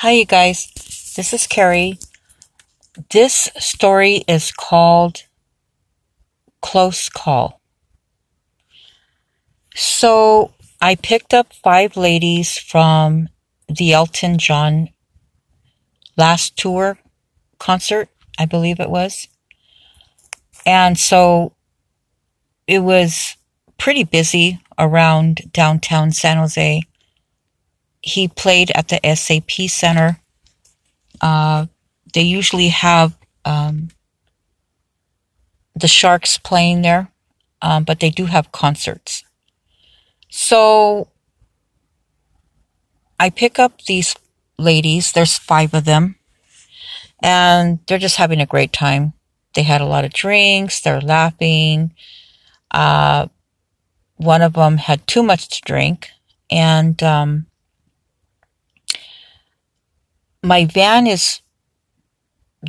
Hi, you guys. This is Carrie. This story is called Close Call. So, I picked up five ladies from the Elton John last tour concert, I believe it was. And so it was pretty busy around downtown San Jose. He played at the SAP Center. Uh, they usually have um, the Sharks playing there, um, but they do have concerts. So I pick up these ladies, there's five of them, and they're just having a great time. They had a lot of drinks, they're laughing. Uh, one of them had too much to drink, and um, my van is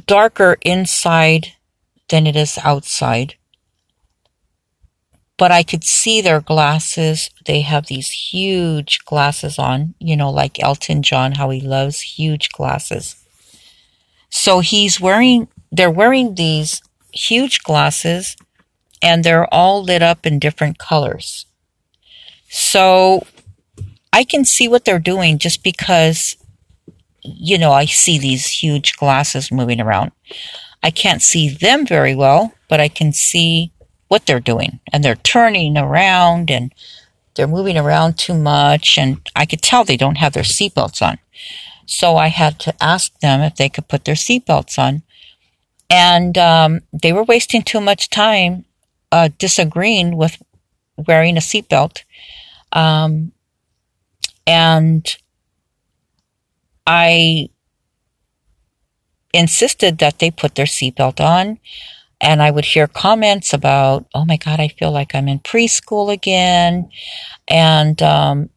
darker inside than it is outside. But I could see their glasses. They have these huge glasses on, you know, like Elton John, how he loves huge glasses. So he's wearing, they're wearing these huge glasses and they're all lit up in different colors. So I can see what they're doing just because, you know, I see these huge glasses moving around. I can't see them very well, but I can see what they're doing. And they're turning around and they're moving around too much. And I could tell they don't have their seatbelts on. So I had to ask them if they could put their seatbelts on. And um, they were wasting too much time uh, disagreeing with wearing a seatbelt. Um, and I insisted that they put their seatbelt on. And I would hear comments about, oh my God, I feel like I'm in preschool again. And um,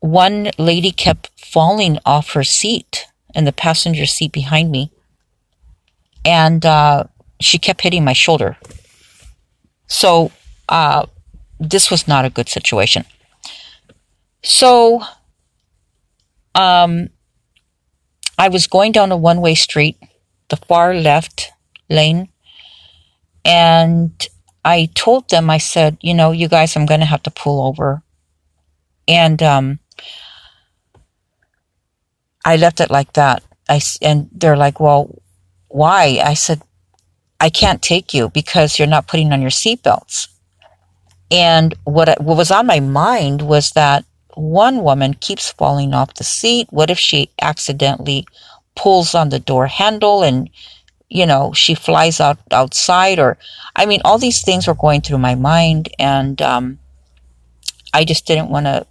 one lady kept falling off her seat in the passenger seat behind me. And uh, she kept hitting my shoulder. So uh, this was not a good situation. So um, I was going down a one way street, the far left lane, and I told them, I said, you know, you guys, I'm going to have to pull over. And um, I left it like that. I, and they're like, well, why? I said, I can't take you because you're not putting on your seatbelts. And what, what was on my mind was that one woman keeps falling off the seat. What if she accidentally pulls on the door handle and, you know, she flies out outside or, I mean, all these things were going through my mind and, um, I just didn't want to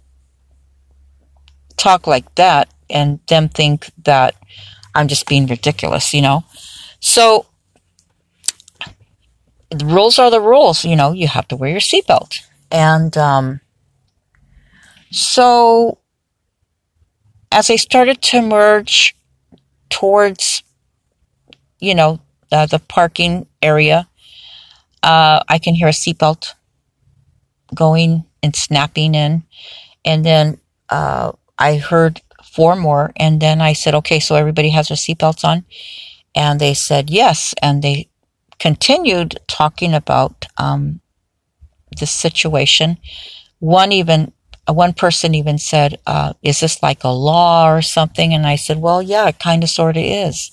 talk like that and them think that I'm just being ridiculous, you know? So the rules are the rules, you know, you have to wear your seatbelt. And, um, so as I started to merge towards, you know, uh, the parking area, uh, I can hear a seatbelt going and snapping in. And then uh, I heard four more. And then I said, okay, so everybody has their seatbelts on. And they said yes. And they continued talking about um, the situation. One even one person even said, uh, is this like a law or something? And I said, well, yeah, it kind of sort of is.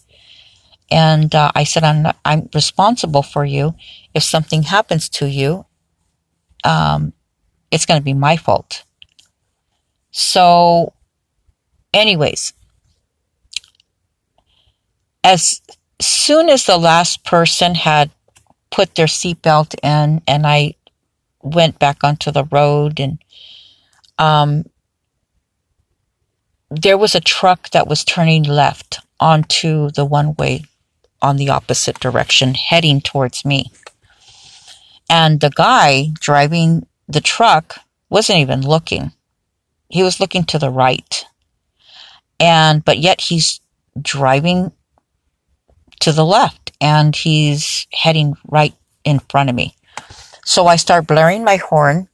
And uh, I said, I'm, not, I'm responsible for you. If something happens to you, um, it's going to be my fault. So, anyways, as soon as the last person had put their seatbelt in and I went back onto the road and um, there was a truck that was turning left onto the one way on the opposite direction, heading towards me. And the guy driving the truck wasn't even looking. He was looking to the right. And, but yet he's driving to the left and he's heading right in front of me. So I start blaring my horn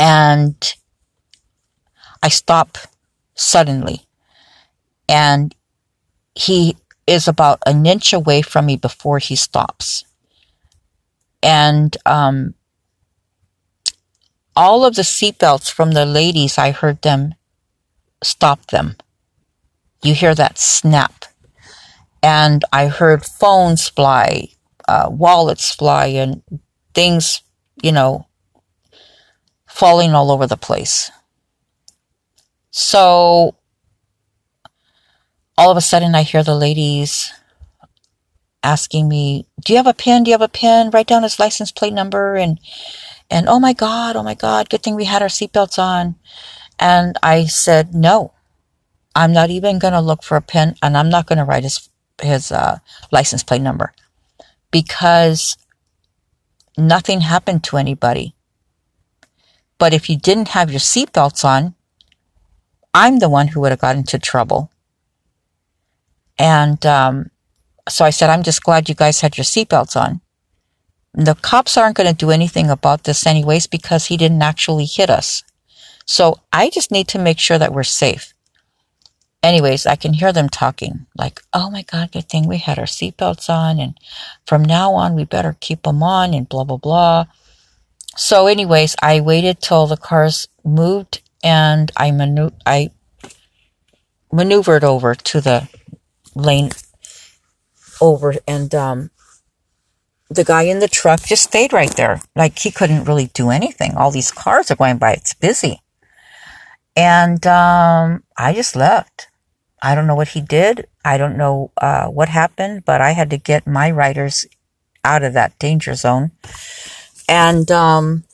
and I stop suddenly. and he is about an inch away from me before he stops. And um, all of the seatbelts from the ladies, I heard them stop them. You hear that snap. And I heard phones fly, uh, wallets fly, and things, you know, falling all over the place. So all of a sudden I hear the ladies asking me, "Do you have a pen? Do you have a pen? Write down his license plate number." And and oh my god, oh my god, good thing we had our seatbelts on. And I said, "No, I'm not even going to look for a pen, and I'm not going to write his his uh, license plate number because nothing happened to anybody. But if you didn't have your seatbelts on, I'm the one who would have got into trouble." And um, so I said, I'm just glad you guys had your seatbelts on. The cops aren't going to do anything about this anyways because he didn't actually hit us. So I just need to make sure that we're safe. Anyways, I can hear them talking like, oh my God, good thing we had our seatbelts on. And from now on, we better keep them on and blah, blah, blah. So anyways, I waited till the cars moved and I, manu- I maneuvered over to the lane over and um, the guy in the truck just stayed right there. Like he couldn't really do anything. All these cars are going by. It's busy. And um, I just left. I don't know what he did. I don't know uh, what happened, but I had to get my riders out of that danger zone. And, um,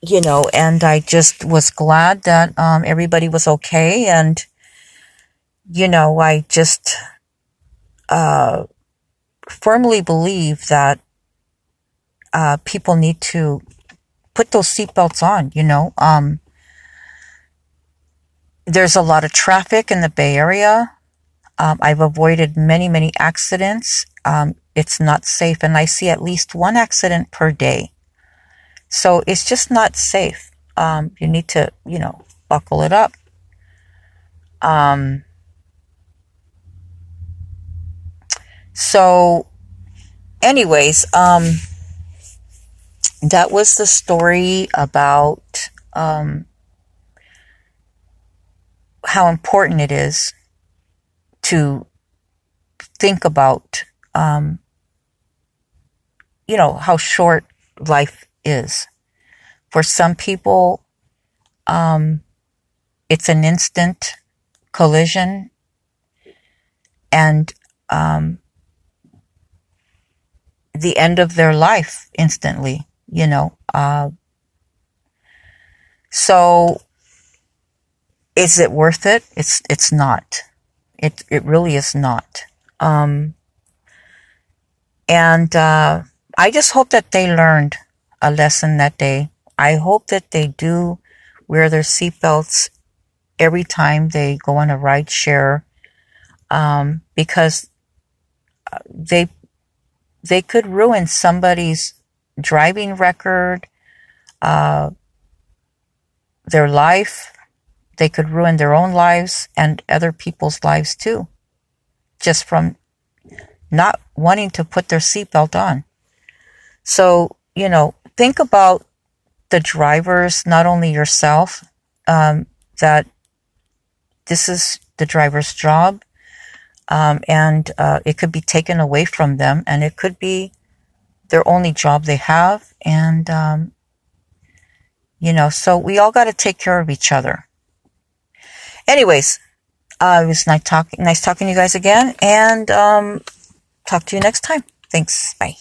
you know, and I just was glad that um, everybody was okay. And you know, I just uh, firmly believe that uh, people need to put those seatbelts on, you know. Um, there's a lot of traffic in the Bay Area. Um, I've avoided many, many accidents. Um, it's not safe, and I see at least one accident per day. So it's just not safe. Um, you need to, you know, buckle it up. Um, So, anyways, um, that was the story about um, how important it is to think about, um, you know, how short life is. For some people, um, it's an instant collision, and um, the end of their life instantly, you know. Uh, so is it worth it? It's it's not. It it really is not. Um, and uh, I just hope that they learned a lesson that day. I hope that they do wear their seatbelts every time they go on a ride share um, because uh, they they could ruin somebody's driving record, uh, their life. They could ruin their own lives and other people's lives too, just from not wanting to put their seatbelt on. So, you know, think about the drivers, not only yourself, um, that this is the driver's job um, and uh, it could be taken away from them, and it could be their only job they have, and um, you know, so we all got to take care of each other. Anyways, uh, it was nice talking, nice talking to you guys again, and um, talk to you next time. Thanks. Bye.